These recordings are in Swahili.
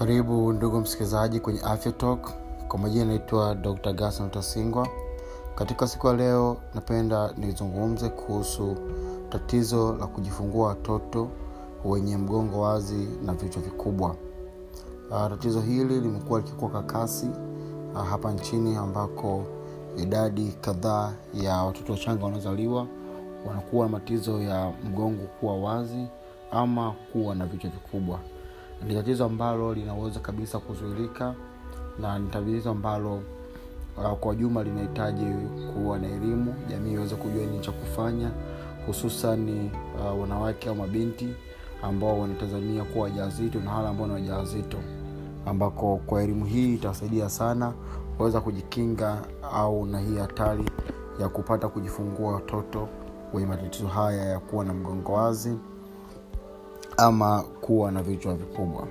karibu ndugu msikilizaji kwenye afya talk. Kwa majina naitwa dr gason tasingwa. Katika siku ya leo napenda nizungumze kuhusu tatizo la kujifungua watoto wenye mgongo wazi na vichwa vikubwa. Uh, tatizo hili limekuwa likikuwa kwa kasi uh, hapa nchini ambako idadi kadhaa ya watoto wachanga wanaozaliwa wanakuwa na matatizo ya mgongo kuwa wazi ama kuwa na vichwa vikubwa ni tatizo ambalo linaweza kabisa kuzuilika na ni tatizo ambalo uh, kwa juma linahitaji kuwa na elimu jamii iweze kujua nini cha kufanya hususan uh, wanawake au mabinti ambao wanatazamia kuwa wajawazito na wale ambao ni wajawazito ambako kwa elimu hii itawasaidia sana kuweza kujikinga au na hii hatari ya kupata kujifungua watoto wenye matatizo haya ya kuwa na mgongo wazi ama kuwa na vichwa vikubwa.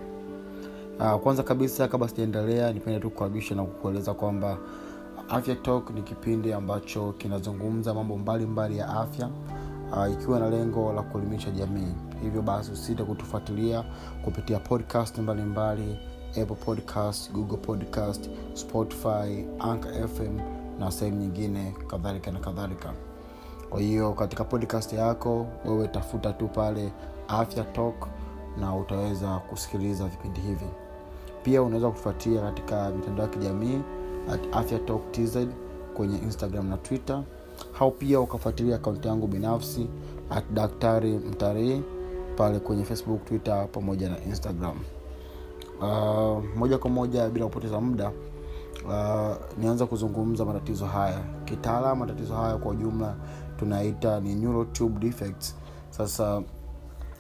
Uh, kwanza kabisa kabla sijaendelea nipende tu kukaribisha na kukueleza kwamba afya talk ni kipindi ambacho kinazungumza mambo mbalimbali mbali ya afya uh, ikiwa na lengo la kuelimisha jamii. Hivyo basi usite kutufuatilia kupitia podcast mbalimbali mbali, apple podcast google podcast spotify anchor fm na sehemu nyingine kadhalika na kadhalika. Kwa hiyo katika podcast yako wewe tafuta tu pale afya talk na utaweza kusikiliza vipindi hivi. Pia unaweza kutufuatia katika mitandao ya kijamii afya talk tz kwenye instagram na twitter. Au pia ukafuatilia akaunti yangu binafsi at daktari mtarii pale kwenye facebook twitter pamoja na instagram. Uh, moja kwa moja bila kupoteza muda uh, nianza kuzungumza matatizo haya. Kitaalam matatizo haya kwa ujumla tunaita ni defects. Sasa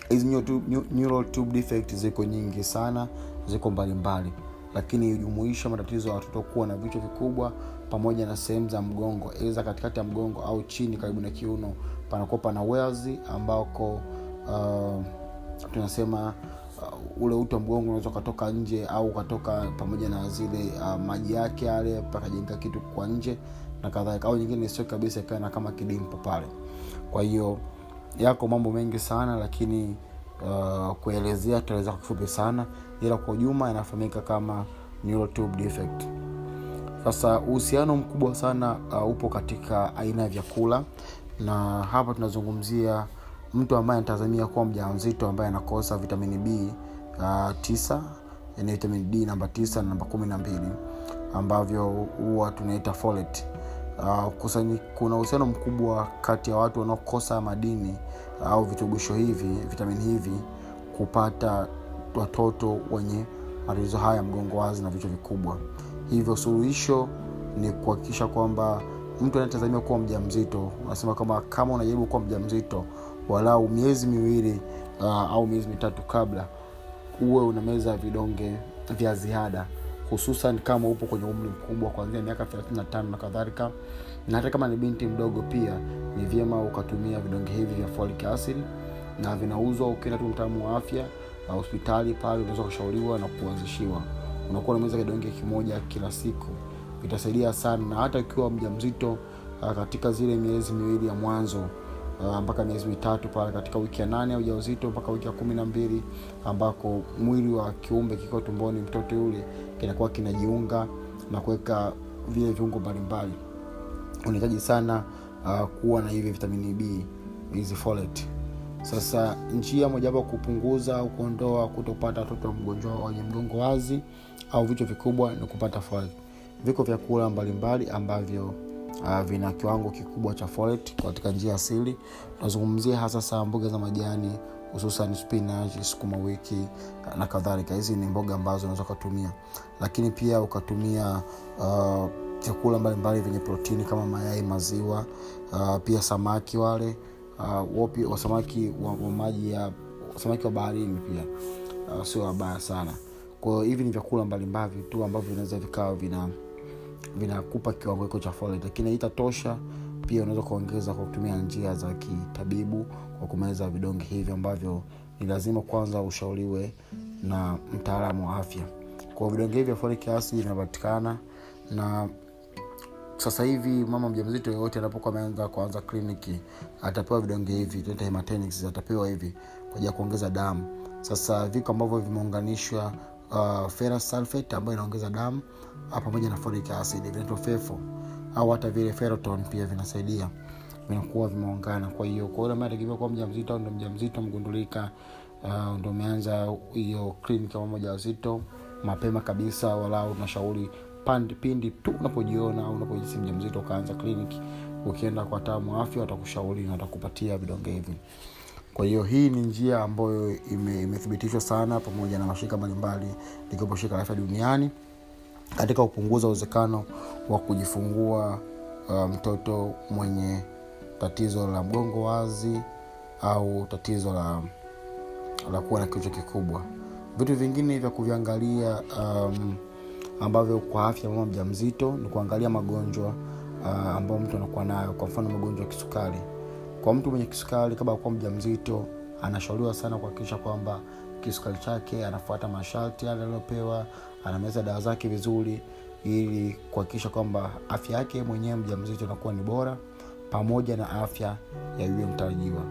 hizi neural tube defect ziko nyingi sana ziko mbalimbali. Lakini hujumuisha matatizo ya watoto kuwa na vichwa vikubwa pamoja na sehemu za mgongo. Eza katikati ya mgongo au chini karibu na kiuno panakuwa pana welzi ambako uh, tunasema uh, ule uti wa mgongo unaweza ukatoka nje au ukatoka pamoja na zile uh, maji yake yale pakajenga kitu kwa nje na kadhalika. Au nyingine sio kabisa ikawa na kama kidimpo pale. Kwa hiyo yako mambo mengi sana lakini uh, kuelezea tutaweza kifupi sana ila kwa ujuma inafahamika kama defect. Sasa uhusiano mkubwa sana uh, upo katika aina ya vyakula na hapa tunazungumzia mtu ambaye anatazamia kuwa mja mzito ambaye anakosa vitamini b uh, tisa yani vitamini d namba tisa na namba kumi na mbili ambavyo huwa tunaita folate uh, kuna uhusiano mkubwa kati ya watu wanaokosa madini au vitubisho hivi vitamini hivi kupata watoto wenye matatizo haya mgongo wazi na vichwa vikubwa. Hivyo suluhisho ni kuhakikisha kwamba mtu anayetazamia kuwa mja mzito unasema kwamba kama unajaribu kuwa mja mzito walau miezi miwili uh, au miezi mitatu kabla uwe unameza vidonge vya ziada hususan kama upo kwenye umri mkubwa kuanzia miaka 35 na kadhalika. Na hata kama ni binti mdogo pia ni vyema ukatumia vidonge hivi vya folic na vinauzwa ukienda tu mtaalamu wa afya hospitali pale unaweza kushauriwa na kuanzishiwa. Unakuwa unameza kidonge kimoja kila siku. Vitasaidia sana na hata ukiwa mja mzito uh, katika zile miezi miwili ya mwanzo uh, mpaka miezi mitatu pale katika wiki ya nane ya ujauzito mpaka wiki ya kumi na mbili ambako mwili wa kiumbe kiko tumboni mtoto yule kinakuwa kinajiunga na kuweka vile viungo mbalimbali. Unahitaji sana uh, kuwa na hivi vitamini b hizi sasa njia mojawapo kupunguza au kuondoa kutopata watoto wa mgonjwa wenye mgongo wazi au vichwa vikubwa ni kupata folate. Viko vyakula mbalimbali ambavyo uh, vina kiwango kikubwa cha folate katika njia asili. Tunazungumzia hasa saa mboga za majani hususan spinach sukuma wiki na kadhalika. Hizi ni mboga ambazo unaweza ukatumia lakini pia ukatumia uh, vyakula mbalimbali vyenye protini kama mayai maziwa uh, pia samaki wale uh, samaki wa, wa maji ya samaki wa baharini pia. Uh, sio wabaya sana. Kwahiyo hivi ni vyakula mbalimbali tu ambavyo vinaweza vikawa vina vinakupa kiwango hiko cha folate lakini haitatosha. Pia unaweza kuongeza kwa kutumia njia za kitabibu kwa kumeza vidonge hivyo ambavyo ni lazima kwanza ushauriwe na mtaalamu wa afya. Kwa vidonge hivi vya folic acid vinapatikana na sasa hivi mama mjamzito yoyote anapokuwa ameanza kuanza kliniki atapewa vidonge hivi atapewa hivi kwa ajili ya kuongeza damu. Sasa viko ambavyo vimeunganishwa uh, ferrous sulfate ambayo inaongeza damu uh, pamoja na folic acid vinaitwa fefo. Au hata vile ferroton pia vinasaidia vinakuwa vimeungana. Kwa hiyo kwa yule ambaye atakiwa kuwa mjamzito ndo mjamzito mgundulika uh, ndo umeanza hiyo kliniki kama moja wazito mapema kabisa walau tunashauri pindi, tu unapojiona au unapojisi mjamzito ukaanza kliniki ukienda kwa wataalamu wa afya watakushauri na watakupatia vidonge hivi kwa hiyo hii ni njia ambayo ime, imethibitishwa sana pamoja na mashirika mbalimbali likiwepo shirika la afya duniani katika kupunguza uwezekano wa kujifungua mtoto mtoto mwenye tatizo la mgongo wazi au tatizo la la kuwa na kichwa kikubwa. Vitu vingine vya kuviangalia um, ambavyo kwa afya mama mja mzito ni kuangalia magonjwa uh, ambayo mtu anakuwa nayo kwa mfano magonjwa ya kisukari kwa mtu mwenye kisukari kabla kuwa mja mzito anashauriwa sana kuhakikisha kwamba kisukari chake anafuata masharti yale aliyopewa anameza dawa zake vizuri ili kuhakikisha kwamba afya yake mwenyewe mja mzito inakuwa ni bora pamoja na afya ya yule mtarajiwa.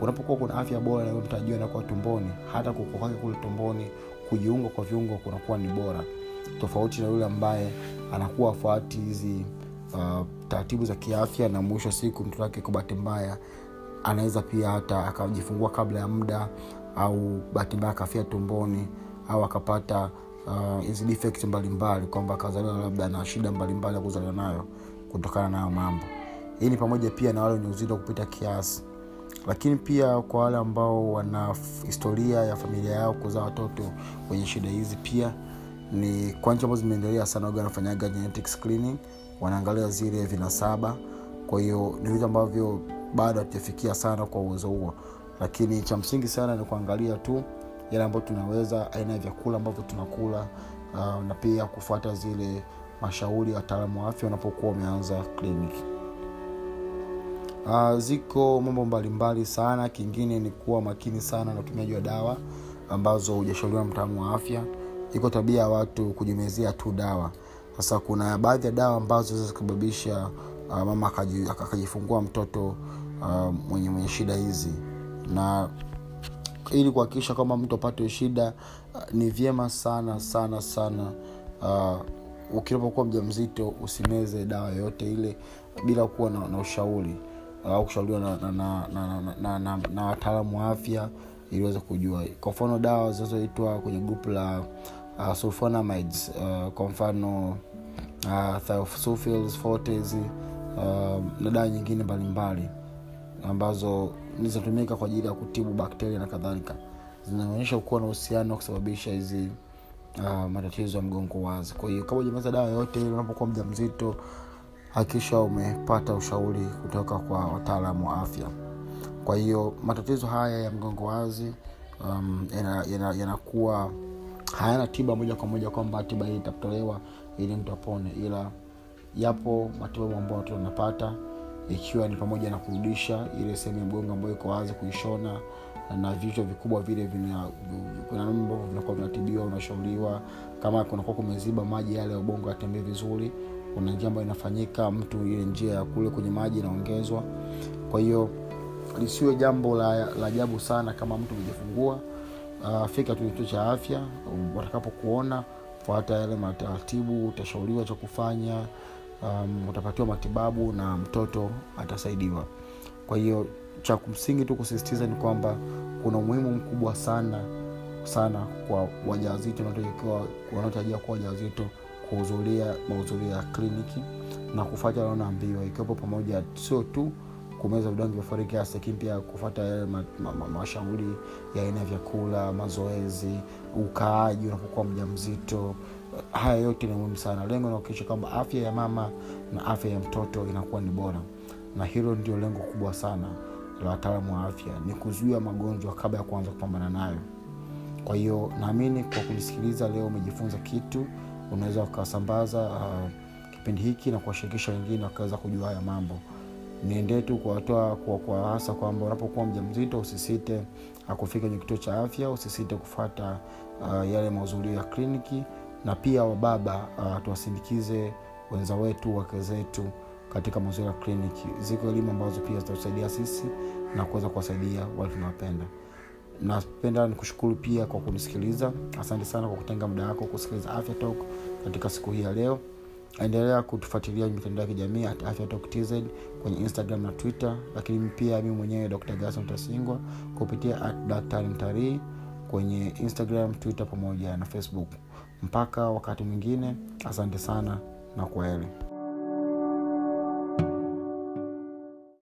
Kunapokuwa kuna afya bora na mtarajiwa inakuwa tumboni hata kukua kule tumboni kujiunga kwa viungo kunakuwa ni bora. Tofauti na yule ambaye anakuwa afuati hizi uh, taratibu za kiafya na mwisho wa siku mtoto wake kwa bahati mbaya anaweza pia hata akajifungua kabla ya muda au bahati mbaya akafia tumboni au akapata hizi uh, mbalimbali kwamba akazaliwa labda na shida mbalimbali ya kuzaliwa nayo kutokana nayo mambo. Hii ni pamoja pia na wale wenye uzito kupita kiasi. Lakini pia kwa wale ambao wana historia ya familia yao kuzaa watoto wenye shida hizi pia ni kwa nchi ambazo zimeendelea sana waga wanafanyaga genetic screening wanaangalia zile vinasaba kwa hiyo ni vitu ambavyo bado hatujafikia sana kwa uwezo huo. Lakini cha msingi sana ni kuangalia tu yale ambayo tunaweza aina ya vyakula ambavyo tunakula uh, na pia kufuata zile mashauri ya wataalamu wa afya wanapokuwa wameanza kliniki uh, ziko mambo mbalimbali sana. Kingine ni kuwa makini sana na utumiaji wa dawa ambazo hujashauriwa mtaalamu wa afya iko tabia ya watu kujimezea tu dawa. Sasa kuna baadhi ya dawa ambazo zikasababisha uh, mama akajifungua mtoto uh, mwenye mwenye shida hizi. Na ili kuhakikisha kwamba mtu apate shida uh, ni vyema sana sana sana uh, ukinapokuwa mja mzito usimeze dawa yoyote ile bila kuwa na, na ushauri au uh, kushauriwa na, na, na, na, na, na, na, na wataalamu wa afya ili uweze kujua. Kwa mfano dawa zinazoitwa kwenye grupu la uh, sulfonamides uh, kwa mfano uh, fortes uh, na dawa nyingine mbalimbali ambazo zinatumika kwa ajili ya kutibu bakteria na kadhalika. Zinaonyesha kuwa na uhusiano wa kusababisha hizi uh, matatizo ya mgongo wazi. Kwa hiyo kama ujameza dawa yoyote ili unapokuwa mja mzito hakikisha umepata ushauri kutoka kwa wataalamu wa afya. Kwa hiyo matatizo haya ya mgongo wazi um, yanakuwa yana, yana hayana tiba moja kwa moja kwamba tiba hii itatolewa ili mtu apone ila yapo matibabu ambayo watu wanapata ikiwa ni pamoja na kurudisha ile sehemu ya mgongo ambayo iko wazi kuishona na vichwa vikubwa vile vina kuna namna ambavyo vinakuwa vinatibiwa unashauriwa kama kunakuwa kumeziba maji yale ya ubongo yatembee vizuri kuna njia ambayo inafanyika mtu ile njia ya kule kwenye maji inaongezwa. Kwa hiyo lisiwe jambo la ajabu sana kama mtu amejifungua fika tu kituo cha afya watakapokuona fuata yale mataratibu utashauriwa cha kufanya um, utapatiwa matibabu na mtoto atasaidiwa. Kwa hiyo cha kumsingi tu kusisitiza ni kwamba kuna umuhimu mkubwa sana sana kwa wajawazito wanaotarajia kuwa wajawazito kuhudhuria mahudhurio ya kliniki na kufata wanaoambiwa ikiwepo pamoja sio tu kumeza vidonge vya folic acid lakini pia kufata yale mashauri ma, ma, ya aina ya vyakula mazoezi ukaaji unapokuwa mja mzito haya yote ni muhimu sana. Lengo ni kwamba afya ya mama na afya ya mtoto inakuwa ni bora. Na hilo ndio lengo kubwa sana la wataalamu wa afya ni kuzuia magonjwa kabla ya kuanza kupambana nayo. Kwa hiyo naamini kwa kunisikiliza leo umejifunza kitu unaweza ukasambaza uh, kipindi hiki na kuwashirikisha wengine wakaweza kujua haya mambo niendee tu kuwatoa kwa, kwa hasa kwamba unapokuwa mja mzito usisite kufika kwenye kituo cha afya usisite kufata uh, yale mahudhurio ya kliniki na pia wababa uh, tuwasindikize wenza wetu wake zetu katika mahudhurio ya kliniki. Ziko elimu ambazo pia zitatusaidia sisi na kuweza kuwasaidia wale tunawapenda. Napenda nikushukuru pia kwa kunisikiliza. Asante sana kwa kutenga muda wako kusikiliza afya talk katika siku hii ya leo endelea kutufuatilia mitandao ya kijamii at afya tz kwenye instagram na twitter lakini pia mi mwenyewe dr gason tasingwa kupitia at daktari mtarii kwenye instagram twitter pamoja na facebook. Mpaka wakati mwingine asante sana na kwaheri